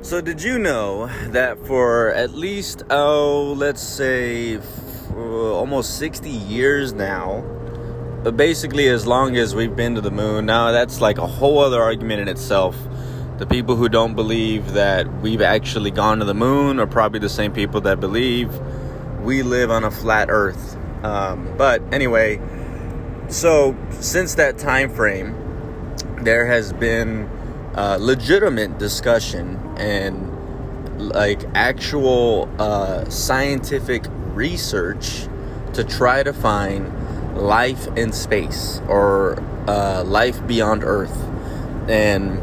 So, did you know that for at least, oh, let's say almost 60 years now, but basically as long as we've been to the moon, now that's like a whole other argument in itself. The people who don't believe that we've actually gone to the moon are probably the same people that believe we live on a flat earth. Um, but anyway, so since that time frame, there has been uh, legitimate discussion and like actual uh, scientific research to try to find life in space or uh, life beyond Earth, and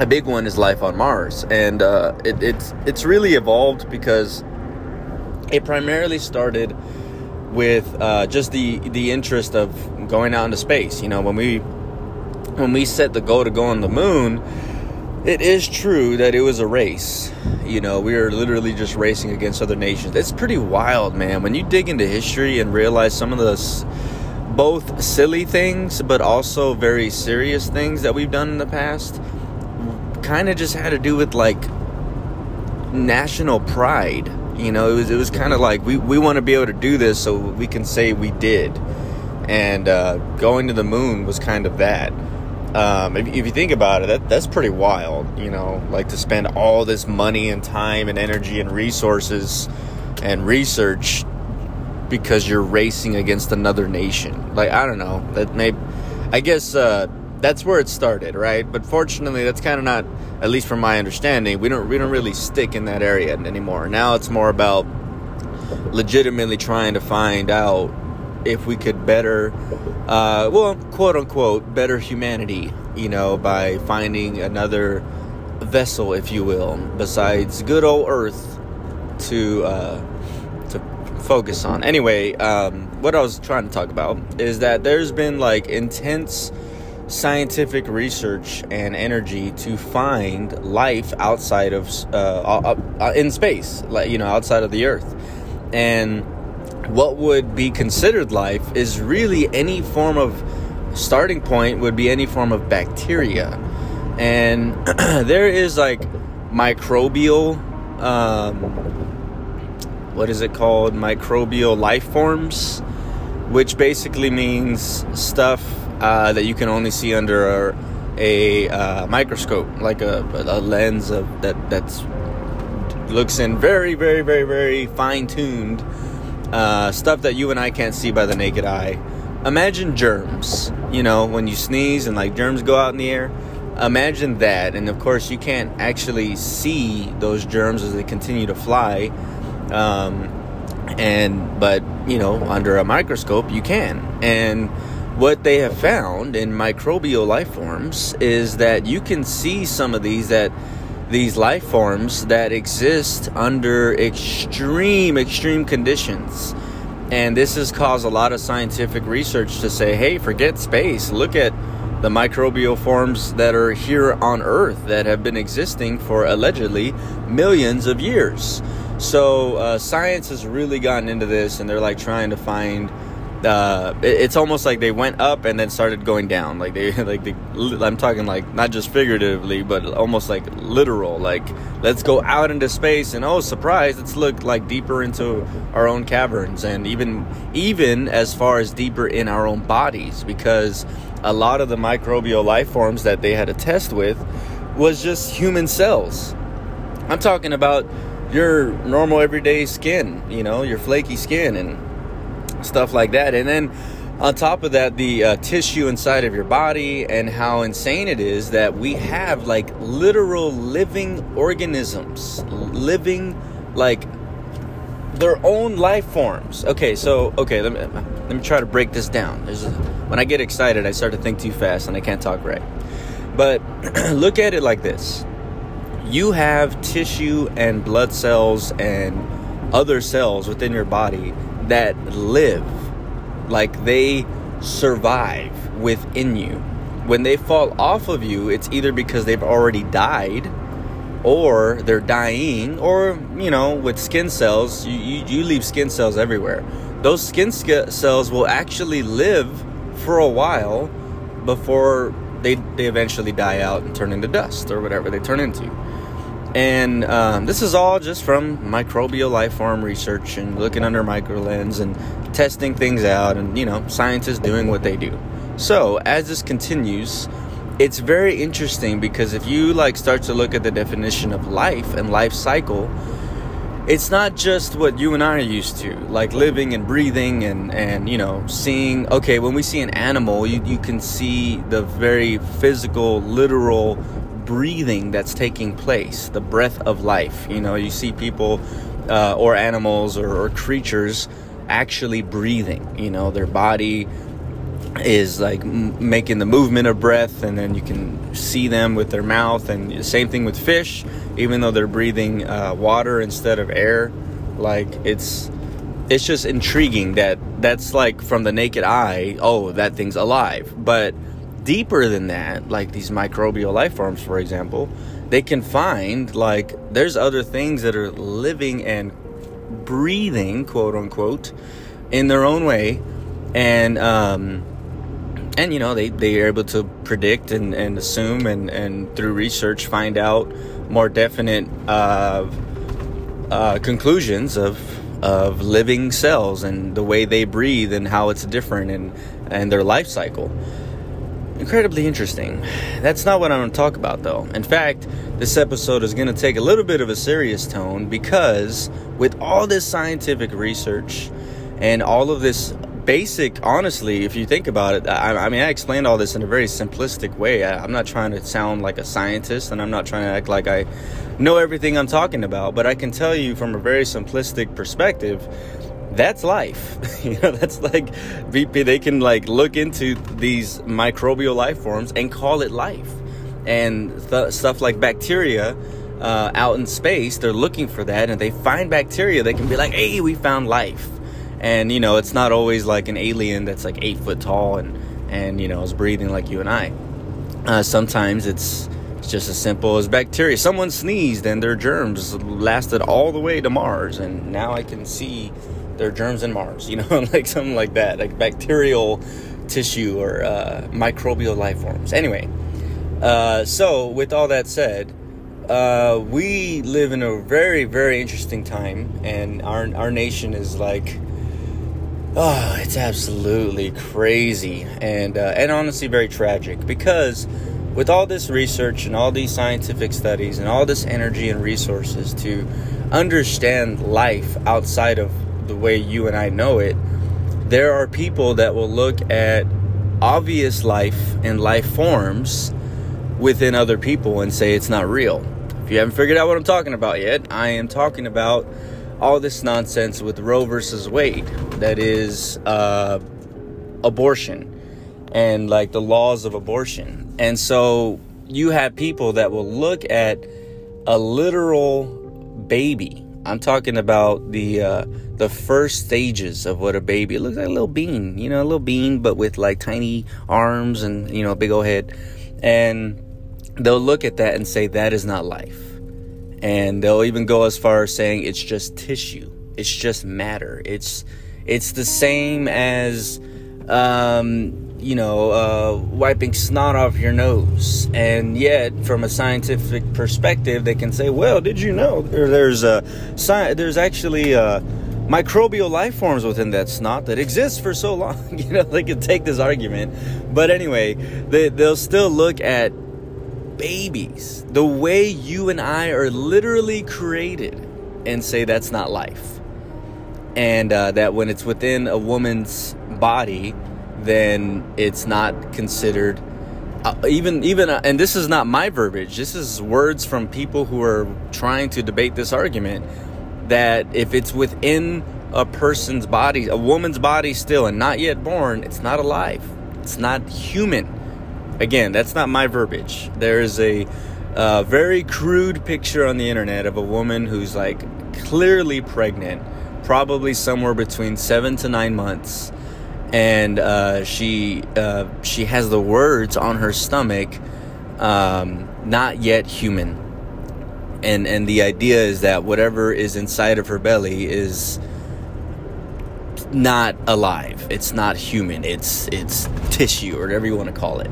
a big one is life on Mars, and uh, it, it's it's really evolved because it primarily started with uh, just the the interest of going out into space. You know, when we when we set the goal to go on the moon, it is true that it was a race. You know, we were literally just racing against other nations. It's pretty wild, man. When you dig into history and realize some of the both silly things, but also very serious things that we've done in the past, kind of just had to do with like national pride. You know, it was it was kind of like we, we want to be able to do this so we can say we did. And uh, going to the moon was kind of that um, if, if, you think about it, that that's pretty wild. You know, like to spend all this money and time and energy and resources and research because you're racing against another nation. Like I don't know. That may, I guess uh, that's where it started, right? But fortunately, that's kind of not, at least from my understanding, we don't we don't really stick in that area anymore. Now it's more about legitimately trying to find out if we could better, uh, well, quote unquote, better humanity, you know, by finding another vessel, if you will, besides good old Earth to uh, to focus on. Anyway, um, what I was trying to talk about is that there's been like intense scientific research and energy to find life outside of uh, uh, in space, like you know, outside of the Earth, and what would be considered life is really any form of starting point would be any form of bacteria. And there is like microbial um, what is it called? Microbial life forms which basically means stuff uh, that you can only see under a, a uh, microscope like a, a lens of that that's looks in very very very very fine tuned uh, stuff that you and I can't see by the naked eye. Imagine germs, you know, when you sneeze and like germs go out in the air. Imagine that, and of course, you can't actually see those germs as they continue to fly. Um, and but you know, under a microscope, you can. And what they have found in microbial life forms is that you can see some of these that these life forms that exist under extreme, extreme conditions. And this has caused a lot of scientific research to say, hey, forget space. Look at the microbial forms that are here on Earth that have been existing for allegedly millions of years. So, uh, science has really gotten into this and they're like trying to find uh, it's almost like they went up and then started going down. Like they, like they, I'm talking like not just figuratively, but almost like literal. Like let's go out into space and oh, surprise, let's look like deeper into our own caverns and even even as far as deeper in our own bodies because a lot of the microbial life forms that they had to test with was just human cells. I'm talking about your normal everyday skin, you know, your flaky skin and stuff like that. And then on top of that, the uh, tissue inside of your body and how insane it is that we have like literal living organisms, living like their own life forms. Okay, so okay, let me let me try to break this down. There's when I get excited, I start to think too fast and I can't talk right. But look at it like this: you have tissue and blood cells and other cells within your body that live, like they survive within you. When they fall off of you, it's either because they've already died or they're dying, or, you know, with skin cells, you, you, you leave skin cells everywhere. Those skin cells will actually live for a while before they, they eventually die out and turn into dust or whatever they turn into. And um, this is all just from microbial life form research and looking under micro lens and testing things out, and you know, scientists doing what they do. So as this continues, it's very interesting because if you like start to look at the definition of life and life cycle it's not just what you and I are used to, like living and breathing and, and you know, seeing. Okay, when we see an animal, you, you can see the very physical, literal breathing that's taking place, the breath of life. You know, you see people uh, or animals or, or creatures actually breathing, you know, their body is like making the movement of breath and then you can see them with their mouth. And the same thing with fish. Even though they're breathing uh, water instead of air like it's it's just intriguing that that's like from the naked eye oh that thing's alive. But deeper than that like these microbial life forms for example they can find like there's other things that are living and breathing quote unquote in their own way. And um and you know they, they are able to predict and, and assume and, and through research find out more definite uh, uh, conclusions of of living cells and the way they breathe and how it's different and and their life cycle incredibly interesting that's not what i'm going to talk about though in fact this episode is going to take a little bit of a serious tone because with all this scientific research and all of this basic, honestly, if you think about it. I, I, mean, I explained all this in a very simplistic way. I, I'm not trying to sound like a scientist and I'm not trying to act like I know everything I'm talking about, but I can tell you from a very simplistic perspective that's life. you know, that's like they can like look into these microbial life forms and call it life. And th- stuff like bacteria uh, out in space, they're looking for that, and they find bacteria. They can be like, "Hey, we found life." and you know it's not always like an alien that's like eight foot tall and and you know is breathing like you and I. Uh, sometimes it's it's just as simple as bacteria. Someone sneezed and their germs lasted all the way to Mars, and now I can see their germs in Mars. You know, like something like that, like bacterial tissue or uh, microbial life forms. Anyway, uh, so with all that said. Uh, we live in a very, very interesting time, and our our nation is like Oh, it's absolutely crazy and uh, and honestly very tragic because with all this research and all these scientific studies and all this energy and resources to understand life outside of the way you and I know it, there are people that will look at obvious life and life forms within other people and say it's not real. If you haven't figured out what I'm talking about yet, I am talking about all this nonsense with Roe versus Wade that is uh, abortion and like the laws of abortion. And so you have people that will look at a literal baby. I'm talking about the uh, the first stages of what a baby it looks like a little bean, you know, a little bean, but with like tiny arms and you know a big old head, and they'll look at that and say that is not life. And they'll even go as far as saying it's just tissue. It's just matter. It's it's the same as um, you know uh, wiping snot off your nose and yet from a scientific perspective they can say well did you know there's a there's actually uh, microbial life forms within that snot that exists for so long you know they can take this argument but anyway they, they'll still look at babies, the way you and I are literally created, and say that's not life. And uh, that when it's within a woman's body, then it's not considered. Uh, even even uh, and this is not my verbiage this is words from people who are trying to debate this argument that if it's within a person's body a woman's body still and not yet born it's not alive it's not human Again, that's not my verbiage. There is a uh, very crude picture on the internet of a woman who's like clearly pregnant, probably somewhere between seven to nine months, and uh, she uh, she has the words on her stomach, um, "not yet human," and and the idea is that whatever is inside of her belly is not alive. It's not human. It's it's tissue or whatever you want to call it.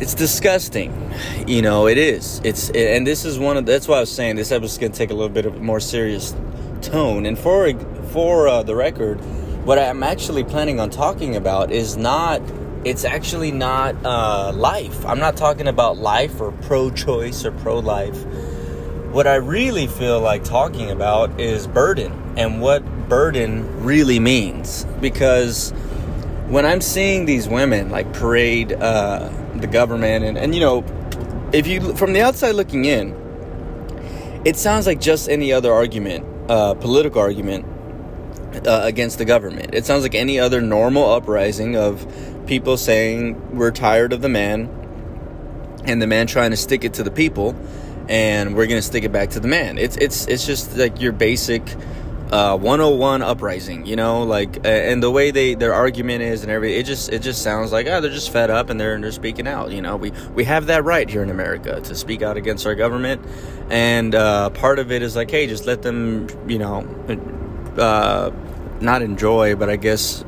it's disgusting. You know, it is. It's and this is one of that's why I was saying this episode's to take a little bit of a more serious tone. And for for uh, the record, what I'm actually planning on talking about is not. It's actually not uh, life. I'm not talking about life or pro-choice or pro-life. What I really feel like talking about is burden and what burden really means. Because when I'm seeing these women like parade uh, the government and, and you know, if you from the outside looking in, it sounds like just any other argument, uh, political argument uh, against the government. It sounds like any other normal uprising of people saying we're tired of the man and the man trying to stick it to the people and we're going to stick it back to the man. It's it's it's just like your basic uh, 101 uprising, you know, like, and the way they their argument is and everything, it just it just sounds like oh they're just fed up and they're they're speaking out. You know, we we have that right here in America to speak out against our government, and uh, part of it is like hey, just let them, you know, uh, not enjoy, but I guess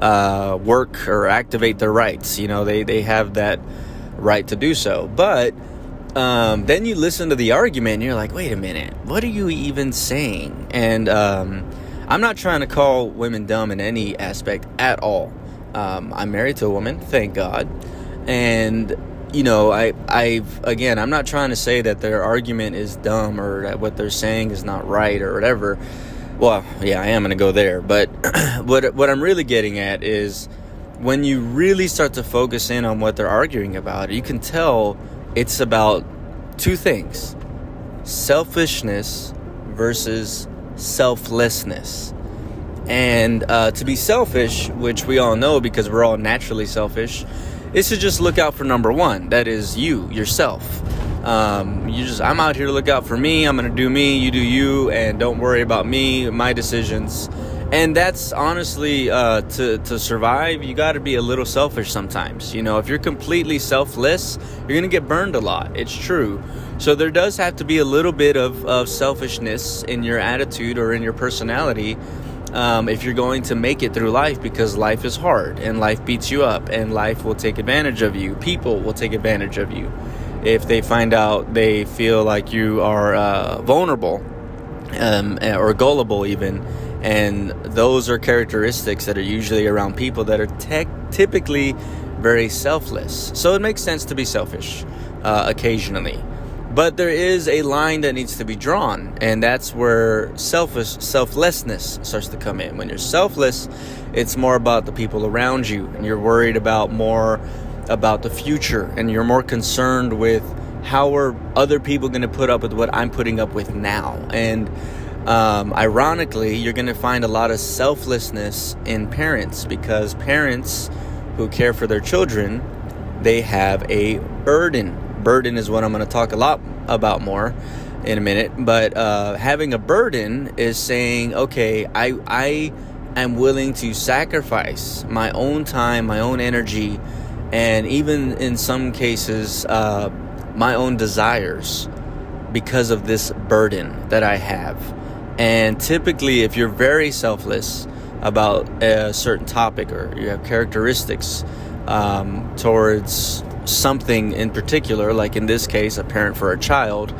uh, work or activate their rights. You know, they they have that right to do so, but um, then you listen to the argument and you're like, wait a minute, what are you even saying? And um, I'm not trying to call women dumb in any aspect at all. Um, I'm married to a woman, thank God. And, you know, I, I've, again, I'm not trying to say that their argument is dumb or that what they're saying is not right or whatever. Well, yeah, I am going to go there. But what, what I'm really getting at is when you really start to focus in on what they're arguing about, you can tell it's about two things selfishness versus selflessness. And uh, to be selfish, which we all know because we're all naturally selfish, is to just look out for number one. That is you, yourself. Um, you just, I'm out here to look out for me. I'm gonna do me. You do you, and don't worry about me, my decisions. And that's honestly uh, to to survive you got to be a little selfish sometimes. You know if you're completely selfless you're gonna get burned a lot. It's true. So there does have to be a little bit of, of selfishness in your attitude or in your personality um, if you're going to make it through life because life is hard and life beats you up and life will take advantage of you. People will take advantage of you if they find out they feel like you are uh, vulnerable um, or gullible even and those are characteristics that are usually around people that are te- typically very selfless. So it makes sense to be selfish uh, occasionally. But there is a line that needs to be drawn, and that's where selfish selflessness starts to come in. When you're selfless, it's more about the people around you, and you're worried about more about the future, and you're more concerned with how are other people going to put up with what I'm putting up with now. And um, ironically, you're going to find a lot of selflessness in parents because parents who care for their children, they have a burden. Burden is what I'm going to talk a lot about more in a minute. But uh, having a burden is saying, okay, I I am willing to sacrifice my own time, my own energy, and even in some cases, uh, my own desires because of this burden that I have. And typically, if you're very selfless about a certain topic or you have characteristics um, towards something in particular, like in this case, a parent for a child,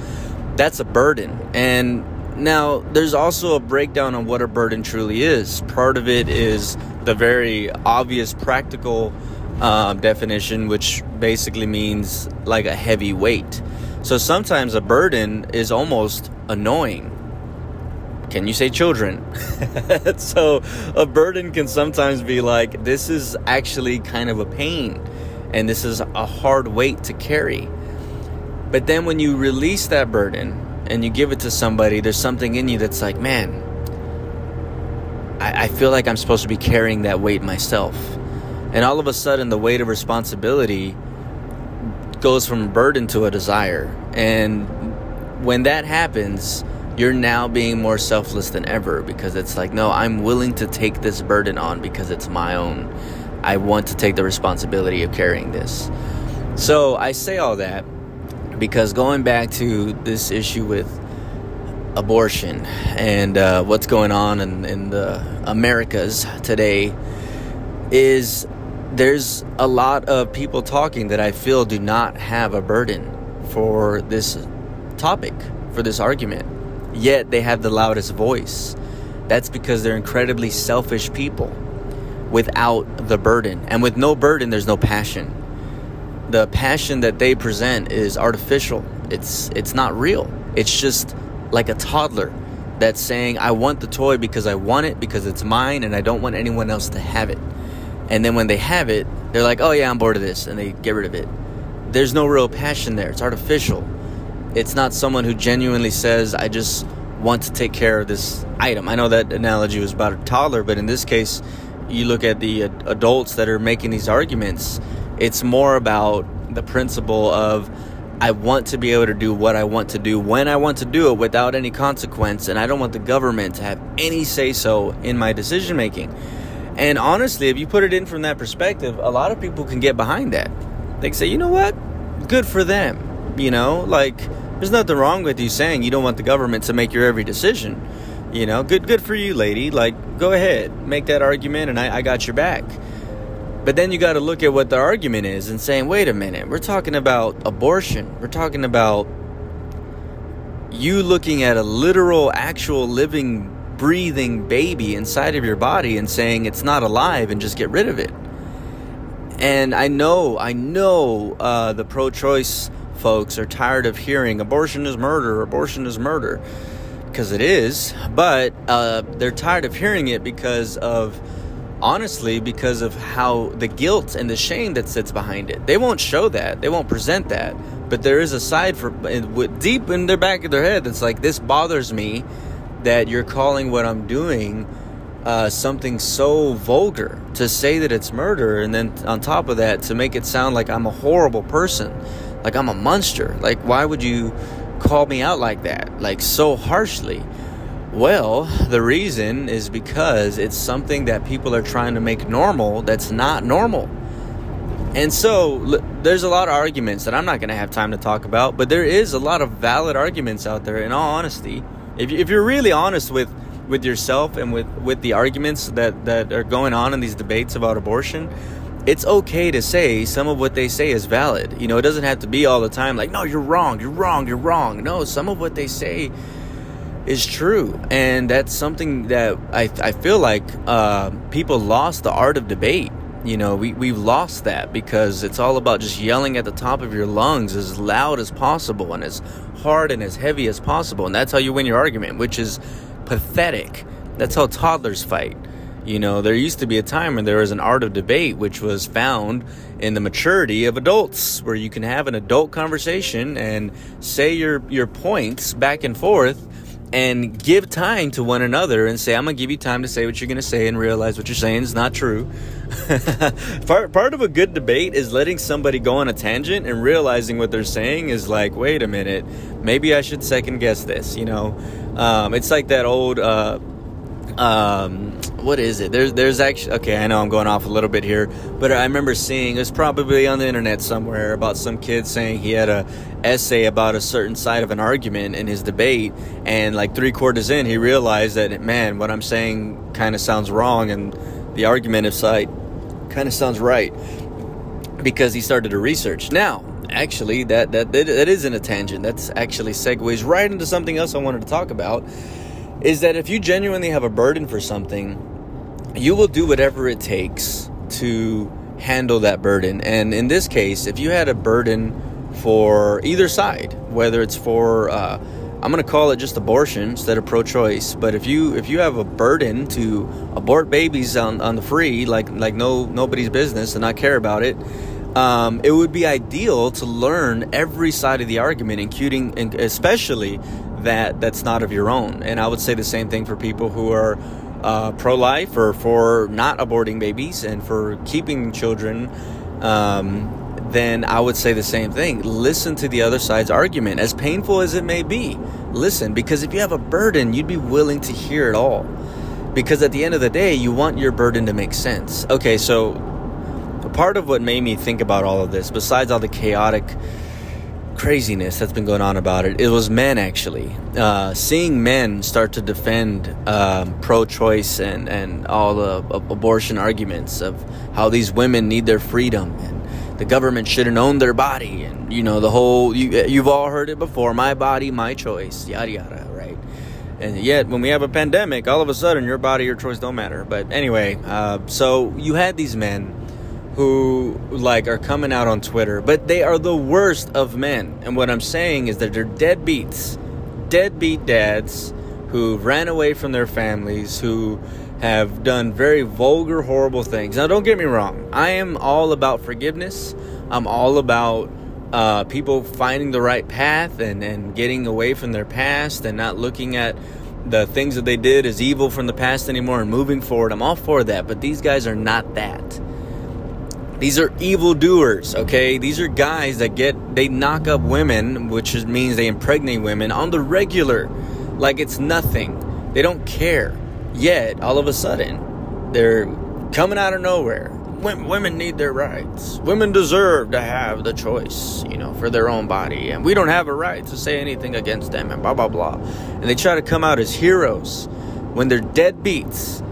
that's a burden. And now, there's also a breakdown on what a burden truly is. Part of it is the very obvious practical um, definition, which basically means like a heavy weight. So sometimes a burden is almost annoying can you say children? so a burden can sometimes be like, this is actually kind of a pain and this is a hard weight to carry. But then when you release that burden and you give it to somebody, there's something in you that's like, man, I, I feel like I'm supposed to be carrying that weight myself. And all of a sudden, the weight of responsibility goes from a burden to a desire. And when that happens, you're now being more selfless than ever because it's like, no, I'm willing to take this burden on because it's my own. I want to take the responsibility of carrying this. So I say all that because going back to this issue with abortion and uh, what's going on in, in the Americas today is there's a lot of people talking that I feel do not have a burden for this topic, for this argument. Yet they have the loudest voice. That's because they're incredibly selfish people without the burden. And with no burden, there's no passion. The passion that they present is artificial. It's it's not real. It's just like a toddler that's saying, I want the toy because I want it, because it's mine, and I don't want anyone else to have it. And then when they have it, they're like, oh yeah, I'm bored of this, and they get rid of it. There's no real passion there. It's artificial. It's not someone who genuinely says, I just want to take care of this item. I know that analogy was about a toddler, but in this case, you look at the adults that are making these arguments, it's more about the principle of I want to be able to do what I want to do when I want to do it without any consequence, and I don't want the government to have any say so in my decision making. And honestly, if you put it in from that perspective, a lot of people can get behind that. They can say, you know what? Good for them. You know, like, there's nothing wrong with you saying you don't want the government to make your every decision. You know, good good for you, lady. Like, go ahead, make that argument, and I, I got your back. But then you got to look at what the argument is and saying, wait a minute, we're talking about abortion. We're talking about you looking at a literal, actual, living, breathing baby inside of your body and saying it's not alive and just get rid of it. And I know, I know uh, the pro choice folks are tired of hearing abortion is murder, abortion is murder, because it is, but uh, they're tired of hearing it because of honestly because of how the guilt and the shame that sits behind it. They won't show that. They won't present that. But there is a side for deep in their back of their head that's like this bothers me that you're calling what I'm doing uh, something so vulgar to say that it's murder and then on top of that to make it sound like I'm a horrible person, like I'm a monster. Like why would you call me out like that, like so harshly? Well, the reason is because it's something that people are trying to make normal that's not normal. And so there's a lot of arguments that I'm not going to have time to talk about, but there is a lot of valid arguments out there in all honesty. If, if you're really honest with, with yourself and with, with the arguments that, that are going on in these debates about abortion, it's okay to say some of what they say is valid. You know, it doesn't have to be all the time like, no, you're wrong, you're wrong, you're wrong. No, some of what they say is true, and that's something that I I feel like uh, people lost the art of debate. You know, we we've lost that because it's all about just yelling at the top of your lungs as loud as possible and as hard and as heavy as possible, and that's how you win your argument, which is pathetic. That's how toddlers fight. You know, there used to be a time when there was an art of debate, which was found in the maturity of adults, where you can have an adult conversation and say your your points back and forth and give time to one another and say, I'm going to give you time to say what you're going to say and realize what you're saying is not true. part, part of a good debate is letting somebody go on a tangent and realizing what they're saying is like, wait a minute, maybe I should second guess this, you know? Um, it's like that old, uh, um, what is it? There's there's actually okay. I know I'm going off a little bit here, but I remember seeing it's probably on the internet somewhere about some kid saying he had a essay about a certain side of an argument in his debate, and like three quarters in, he realized that man, what I'm saying kind of sounds wrong, and the argumentative side kind of sounds right because he started to research. Now, actually, that that that, that isn't a tangent. That's actually segues right into something else I wanted to talk about is that if you genuinely have a burden for something, you will do whatever it takes to handle that burden. And in this case, if you had a burden for either side, whether it's for uh, I'm going to call it just abortion instead of pro-choice. But if you if you have a burden to abort babies on, on the free, like like no nobody's business, and not care about it, um, it would be ideal to learn every side of the argument, including especially that that's not of your own. And I would say the same thing for people who are uh, pro life or for not aborting babies and for keeping children. Um, then I would say the same thing. Listen to the other side's argument, as painful as it may be. Listen, because if you have a burden, you'd be willing to hear it all. Because at the end of the day, you want your burden to make sense. Okay, so part of what made me think about all of this, besides all the chaotic craziness that's been going on about it. It was men actually. Uh, seeing men start to defend um, pro-choice and and all the abortion arguments of how these women need their freedom and the government shouldn't own their body and you know the whole you you've all heard it before. My body, my choice. Yada yada. Right. And yet, when we have a pandemic, all of a sudden your body, your choice don't matter. But anyway, uh, so you had these men who like are coming out on Twitter, but they are the worst of men. And what I'm saying is that they're deadbeats, deadbeat dads who ran away from their families, who have done very vulgar, horrible things. Now, don't get me wrong. I am all about forgiveness. I'm all about uh, people finding the right path and, and getting away from their past and not looking at the things that they did as evil from the past anymore and moving forward. I'm all for that, but these guys are not that. These are evil doers, okay? These are guys that get, they knock up women, which means they impregnate women on the regular. Like it's nothing. They don't care. Yet, all of a sudden, they're coming out of nowhere. Women need their rights. Women deserve to have the choice, you know, for their own body. And we don't have a right to say anything against them and blah, blah, blah. And they try to come out as heroes when they're deadbeats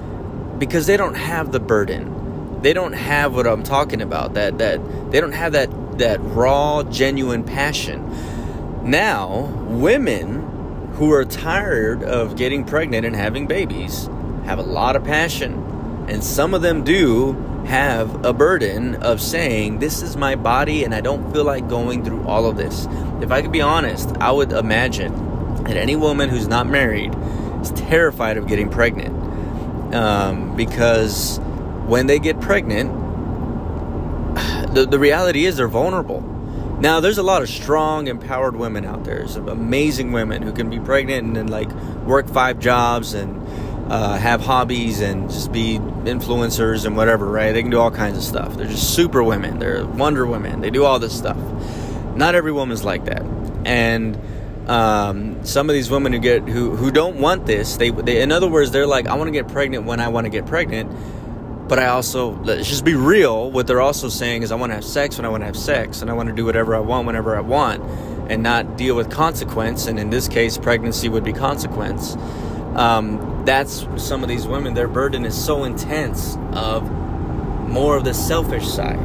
because they don't have the burden they don't have what I'm talking about. That that they don't have that that raw, genuine passion. Now, women who are tired of getting pregnant and having babies have a lot of passion. And some of them do have a burden of saying, This is my body and I don't feel like going through all of this. If I could be honest, I would imagine that any woman who's not married is terrified of getting pregnant. Um, because when they get pregnant, the, the reality is they're vulnerable. Now, there's a lot of strong, empowered women out there. Some amazing women who can be pregnant and then like work five jobs and uh, have hobbies and just be influencers and whatever, right? They can do all kinds of stuff. They're just super women. They're Wonder Women. They do all this stuff. Not every woman's like that, and um, some of these women who get who who don't want this, they, they in other words, they're like, I want to get pregnant when I want to get pregnant but I also let's just be real. What they're also saying is I want to have sex when I want to have sex, and I want to do whatever I want whenever I want, and not deal with consequence. And in this case, pregnancy would be consequence. Um, that's some of these women. Their burden is so intense of more of the selfish side.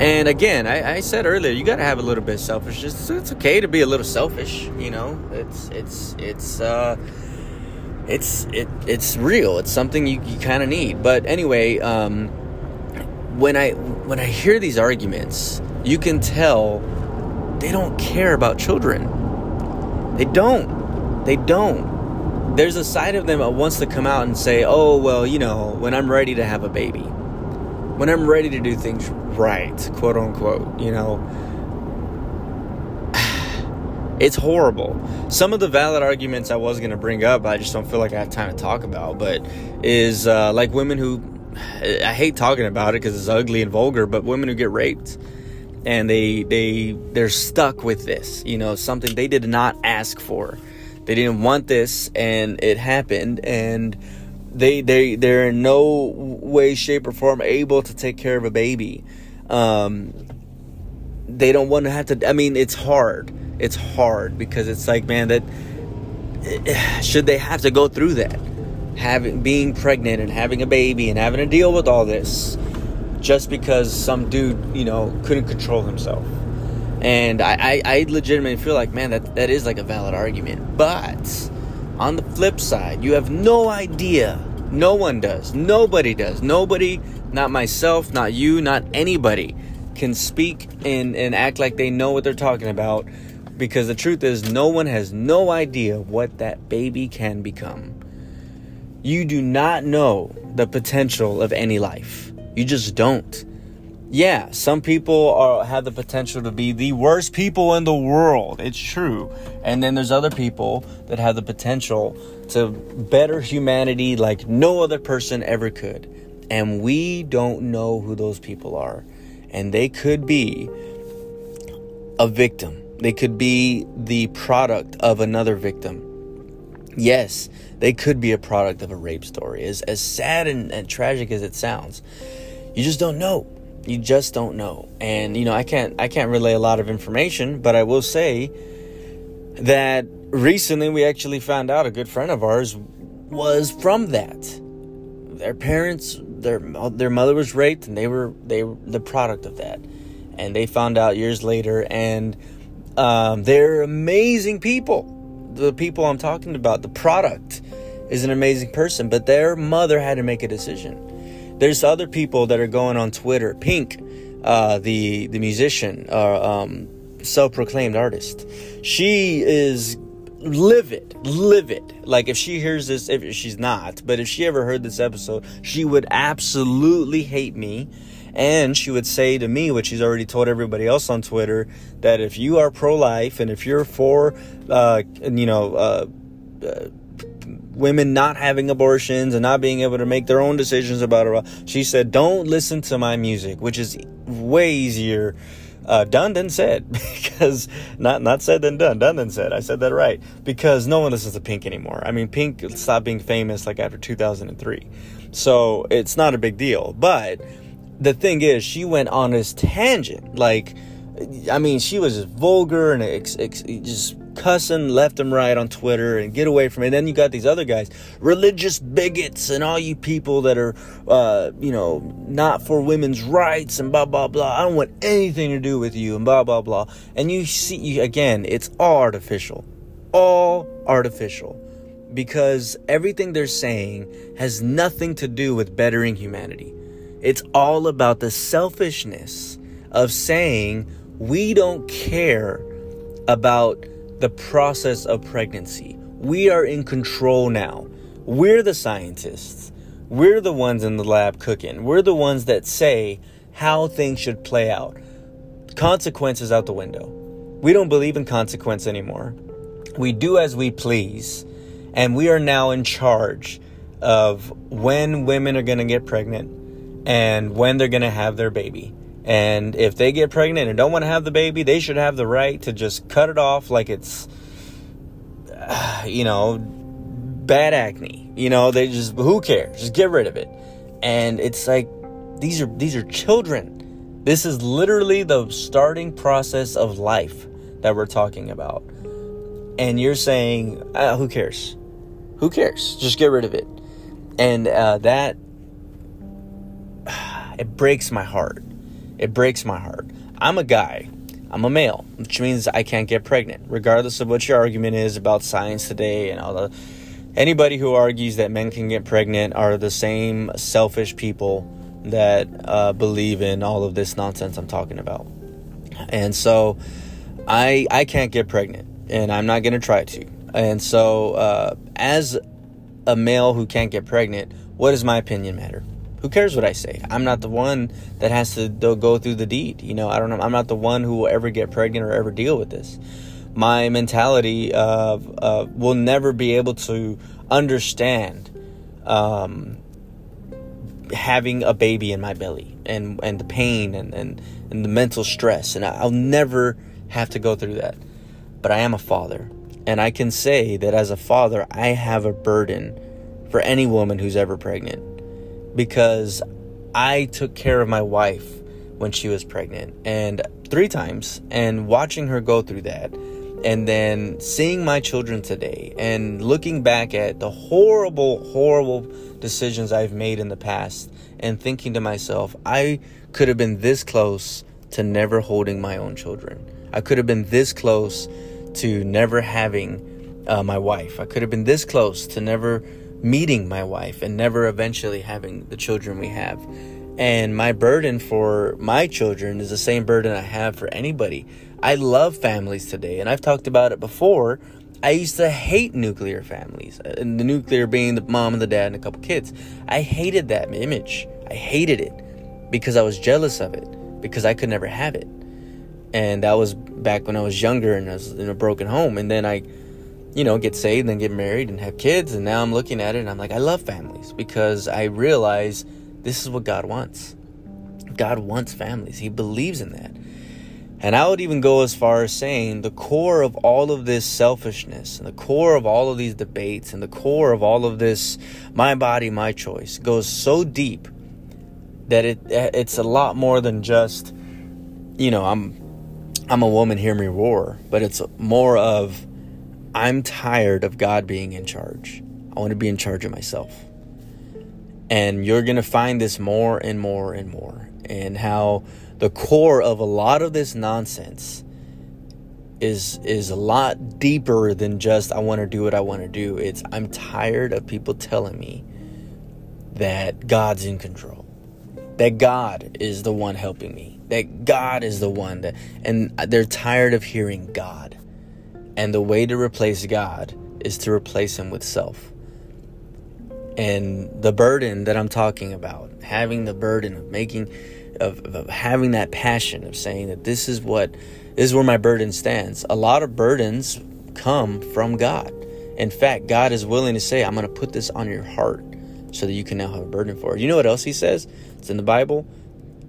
And again, I, I said earlier, you got to have a little bit of selfishness. It's okay to be a little selfish. You know, it's it's it's. Uh, it's it it's real. It's something you, you kind of need. But anyway, um, when I when I hear these arguments, you can tell they don't care about children. They don't. They don't. There's a side of them that wants to come out and say, "Oh, well, you know, when I'm ready to have a baby, when I'm ready to do things right, quote unquote, you know." It's horrible. Some of the valid arguments I was going to bring up, I just don't feel like I have time to talk about, but is uh, like women who, I hate talking about it because it's ugly and vulgar, but women who get raped and they they they're stuck with this, you know, something they did not ask for. They didn't want this and it happened and they they they're in no way shape or form able to take care of a baby. Um, they don't want to have to I mean, it's hard it's hard because it's like, man, that should they have to go through that? Having being pregnant and having a baby and having to deal with all this just because some dude, you know, couldn't control himself. And I, I, I legitimately feel like, man, that, that is like a valid argument. But on the flip side, you have no idea. No one does. Nobody does. Nobody, not myself, not you, not anybody, can speak and, and act like they know what they're talking about because the truth is, no one has no idea what that baby can become. You do not know the potential of any life. You just don't. Yeah, some people are, have the potential to be the worst people in the world. It's true. And then there's other people that have the potential to better humanity like no other person ever could. And we don't know who those people are. And they could be a victim they could be the product of another victim. Yes, they could be a product of a rape story. As, as sad and, and tragic as it sounds, you just don't know. You just don't know. And you know, I can't I can't relay a lot of information, but I will say that recently we actually found out a good friend of ours was from that. Their parents, their their mother was raped, and they were they were the product of that. And they found out years later, and um, they're amazing people. The people I'm talking about, the product is an amazing person, but their mother had to make a decision. There's other people that are going on Twitter. Pink, uh, the the musician, uh, um, self-proclaimed artist, she is livid, livid. Like if she hears this, if she's not, but if she ever heard this episode, she would absolutely hate me. And she would say to me, which she's already told everybody else on Twitter, that if you are pro life and if you're for, uh, you know, uh, uh, women not having abortions and not being able to make their own decisions about it, she said, don't listen to my music, which is way easier uh, done than said. Because not not said than done done than said. I said that right. Because no one listens to Pink anymore. I mean Pink stopped being famous like after 2003 so it's not a big deal. But the thing is she went on this tangent like I mean she was just vulgar and ex, ex, just cussing left and right on Twitter and get away from it. And then you got these other guys, religious bigots, and all you people that are, uh, you know, not for women's rights and blah blah blah. I don't want anything to do with you and blah blah blah. And you see, again, it's all artificial, all artificial, because everything they're saying has nothing to do with bettering humanity. It's all about the selfishness of saying we don't care about the process of pregnancy. We are in control now. We're the scientists. We're the ones in the lab cooking. We're the ones that say how things should play out. Consequences out the window. We don't believe in consequence anymore. We do as we please. And we are now in charge of when women are going to get pregnant and when they're going to have their baby. And if they get pregnant and don't want to have the baby, they should have the right to just cut it off like it's, you know, bad acne. You know, they just who cares? Just get rid of it. And it's like these are these are children. This is literally the starting process of life that we're talking about. And you're saying, uh, who cares? Who cares? Just get rid of it. And uh, that it breaks my heart it breaks my heart. I'm a guy. I'm a male, which means I can't get pregnant, regardless of what your argument is about science today and all the. Anybody who argues that men can get pregnant are the same selfish people that uh, believe in all of this nonsense I'm talking about. And so, I I can't get pregnant, and I'm not gonna try to. And so, uh, as a male who can't get pregnant, what does my opinion matter? Who cares what I say? I'm not the one that has to go through the deed. You know, I don't know. I'm not the one who will ever get pregnant or ever deal with this. My mentality of uh, will never be able to understand um, having a baby in my belly and and the pain and and, and the mental stress, and I'll never have to go through that. But I am a father, and I can say that as a father, I have a burden for any woman who's ever pregnant because I took care of my wife when she was pregnant and three times and watching her go through that and then seeing my children today and looking back at the horrible horrible decisions I've made in the past and thinking to myself I could have been this close to never holding my own children. I could have been this close to never having uh, my wife. I could have been this close to never meeting my wife and never eventually having the children we have. And my burden for my children is the same burden I have for anybody. I love families today, and I've talked about it before. I used to hate nuclear families, uh, and the nuclear being the mom and the dad and a couple kids. I hated that image. I hated it because I was jealous of it because I could never have it. And that was back when I was younger and I was in a broken home. And then I you know, get saved and get married and have kids. And now I'm looking at it and I'm like, I love families because I realize this is what God wants. God wants families, He believes in that. And I would even go as far as saying the core of all of this selfishness and the core of all of these debates and the core of all of this my body, my choice goes so deep that it it's a lot more than just you know I'm I'm a woman hear me roar but it's more of I'm tired of God being in charge I want to be in charge of myself and you're going to find this more and more and more and how the core of a lot of this nonsense is is a lot deeper than just I want to do what I want to do. It's I'm tired of people telling me that God's in control. That God is the one helping me. That God is the one that and they're tired of hearing God. And the way to replace God is to replace him with self. And the burden that I'm talking about, having the burden of making of, of having that passion of saying that this is what this is where my burden stands. A lot of burdens come from God. In fact, God is willing to say, I'm going to put this on your heart so that you can now have a burden for it. You know what else He says? It's in the Bible.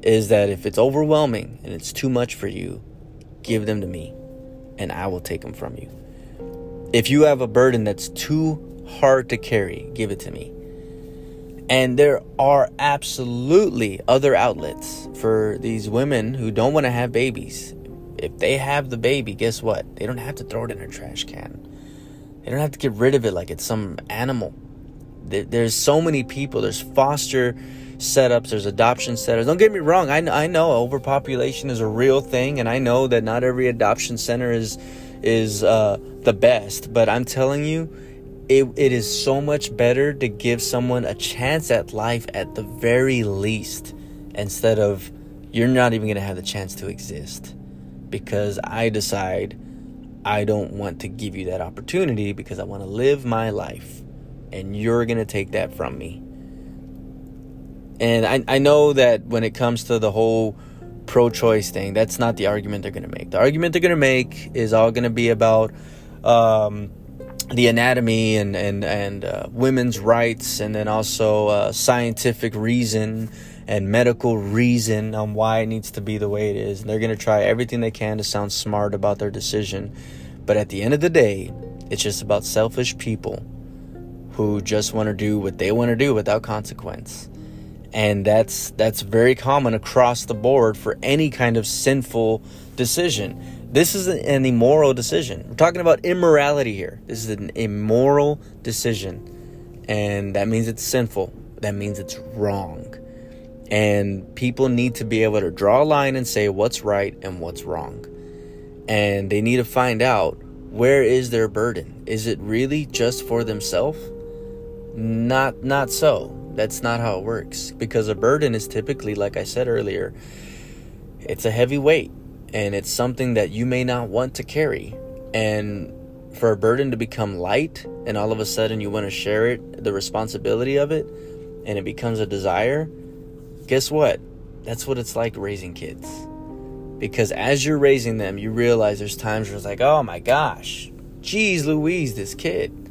Is that if it's overwhelming and it's too much for you, give them to me and I will take them from you. If you have a burden that's too hard to carry, give it to me. And there are absolutely other outlets for these women who don't want to have babies if they have the baby, guess what? They don't have to throw it in a trash can. They don't have to get rid of it like it's some animal. There's so many people. There's foster setups. There's adoption setups. Don't get me wrong. I, I know overpopulation is a real thing, and I know that not every adoption center is is uh, the best. But I'm telling you, it, it is so much better to give someone a chance at life at the very least, instead of you're not even going to have the chance to exist because I decide I don't want to give you that opportunity because I want to live my life and you're going to take that from me. And I, I know that when it comes to the whole pro choice thing, that's not the argument they're going to make. The argument they're going to make is all going to be about um, the anatomy and, and, and uh, women's rights and then also uh, scientific reason and medical reason on why it needs to be the way it is. And they're going to try everything they can to sound smart about their decision. But at the end of the day, it's just about selfish people who just want to do what they want to do without consequence. And that's that's very common across the board for any kind of sinful decision. This is an immoral decision. We're talking about immorality here. This is an immoral decision. And that means it's sinful. That means it's wrong. And people need to be able to draw a line and say what's right and what's wrong. And they need to find out where is their burden? Is it really just for themselves? Not not so. That's not how it works because a burden is typically like I said earlier, it's a heavy weight and it's something that you may not want to carry. And for a burden to become light and all of a sudden you want to share it, the responsibility of it, and it becomes a desire, guess what? That's what it's like raising kids. Because as you're raising them, you realize there's times where it's like, oh my gosh, geez Louise, this kid.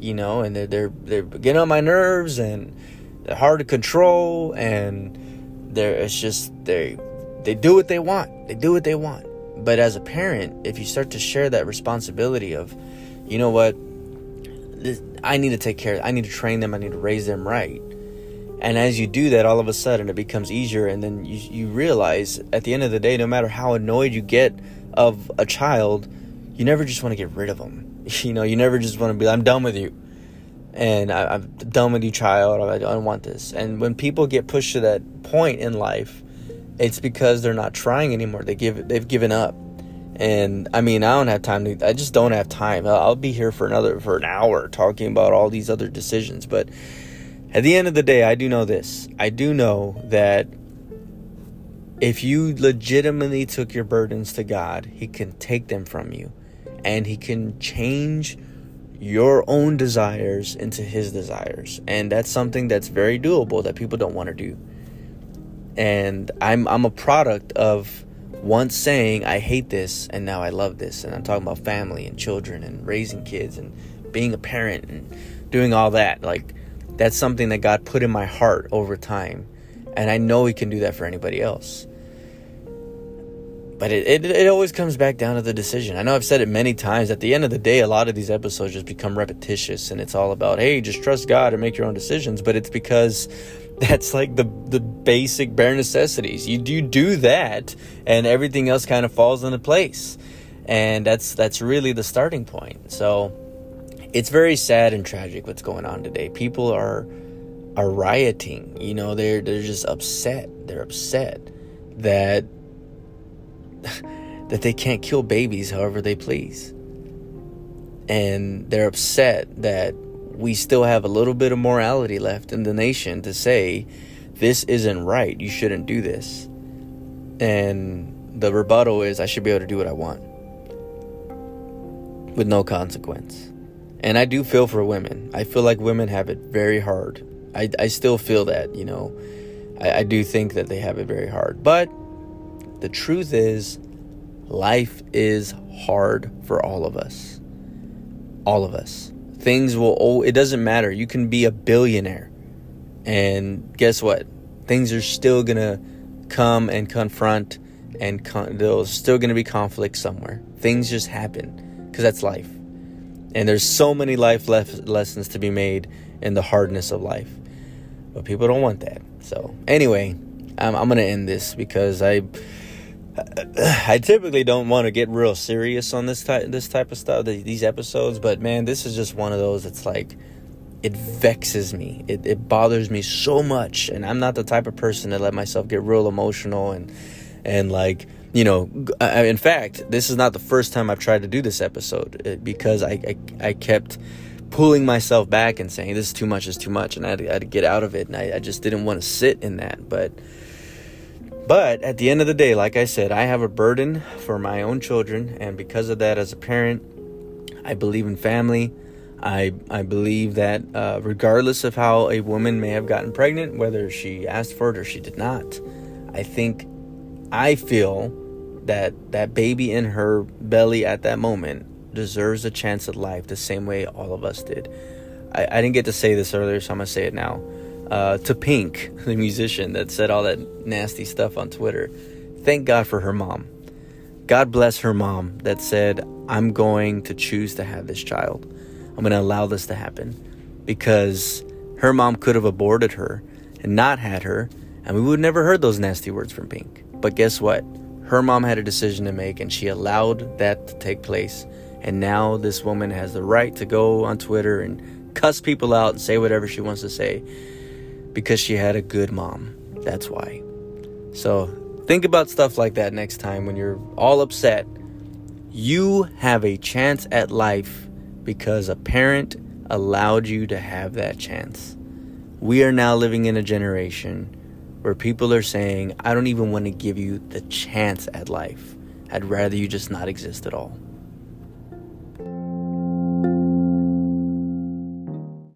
You know, and they're they're they're getting on my nerves and they're hard to control and they're it's just they they do what they want. They do what they want. But as a parent, if you start to share that responsibility of, you know what, this, I need to take care, I need to train them, I need to raise them right and as you do that, all of a sudden it becomes easier. And then you, you realize at the end of the day, no matter how annoyed you get of a child, you never just want to get rid of them. You know, you never just want to be, I'm done with you. And I, am done with you, child. I don't want this. And when people get pushed to that point in life, it's because they're not trying anymore. They give, they've given up. And I mean, I don't have time to, I just don't have time. I'll, I'll be here for another, for an hour talking about all these other decisions. But, at the end of the day, I do know this. I do know that if you legitimately took your burdens to God, He can take them from you and He can change your own desires into His desires. And that's something that's very doable that people don't want to do. And I'm, I'm a product of once saying, I hate this and now I love this. And I'm talking about family and children and raising kids and being a parent and doing all that. Like, that's something that God put in my heart over time. And I know He can do that for anybody else. But it, it, it always comes back down to the decision. I know I've said it many times. At the end of the day, a lot of these episodes just become repetitious and it's all about, hey, just trust God and make your own decisions. But it's because That's like the the basic bare necessities. You do do that, and everything else kind of falls into place, and that's that's really the starting point. So, it's very sad and tragic what's going on today. People are are rioting. You know, they're they're just upset. They're upset that that they can't kill babies however they please. And they're upset that we still have a little bit of morality left in the nation to say this isn't right. You shouldn't do this. And the rebuttal is I should be able to do what I want with no consequence. And I do feel for women. I feel like women have it very hard. I, I still feel that, you know. I, I do think that they have it very hard. But the truth is, life is hard for all of us. All of us. Things will oh it doesn't matter. You can be a billionaire. And guess what? Things are still gonna come and confront and con- there's still gonna be conflict somewhere. Things just happen because that's life. And there's so many life lef- lessons to be made in the hardness of life. But people don't want that. So anyway i'm, I'm gonna end this because i I typically don't want to get real serious on this type this type of stuff, these episodes, but man, this is just one of those. It's like it vexes me. It it bothers me so much, and I'm not the type of person to let myself get real emotional and and like you know. In fact, this is not the first time I've tried to do this episode uh, because I I, I kept pulling myself back and saying this is too much, is too much, and I had, to, I had, to, get out of it, and I, I just didn't want to sit in that, but but at the end of the day, like I said, I have a burden for my own children, and because of that, as a parent, I believe in family. I I believe that uh, regardless of how a woman may have gotten pregnant, whether she asked for it or she did not, I think I feel that that baby in her belly at that moment deserves a chance at life the same way all of us did. I, I didn't get to say this earlier, so I'm gonna say it now uh, to Pink, the musician that said all that nasty stuff on Twitter. Thank God for her mom. God bless her mom that said, I'm going to choose to have this child. I'm going to allow this to happen because her mom could have aborted her and not had her, and we would have never heard those nasty words from Pink. But guess what? Her mom had a decision to make, and she allowed that to take place. And now this woman has the right to go on Twitter and cuss people out and say whatever she wants to say because she had a good mom. That's why. So think about stuff like that next time when you're all upset. You have a chance at life because a parent allowed you to have that chance. We are now living in a generation where people are saying, I don't even want to give you the chance at life. I'd rather you just not exist at all.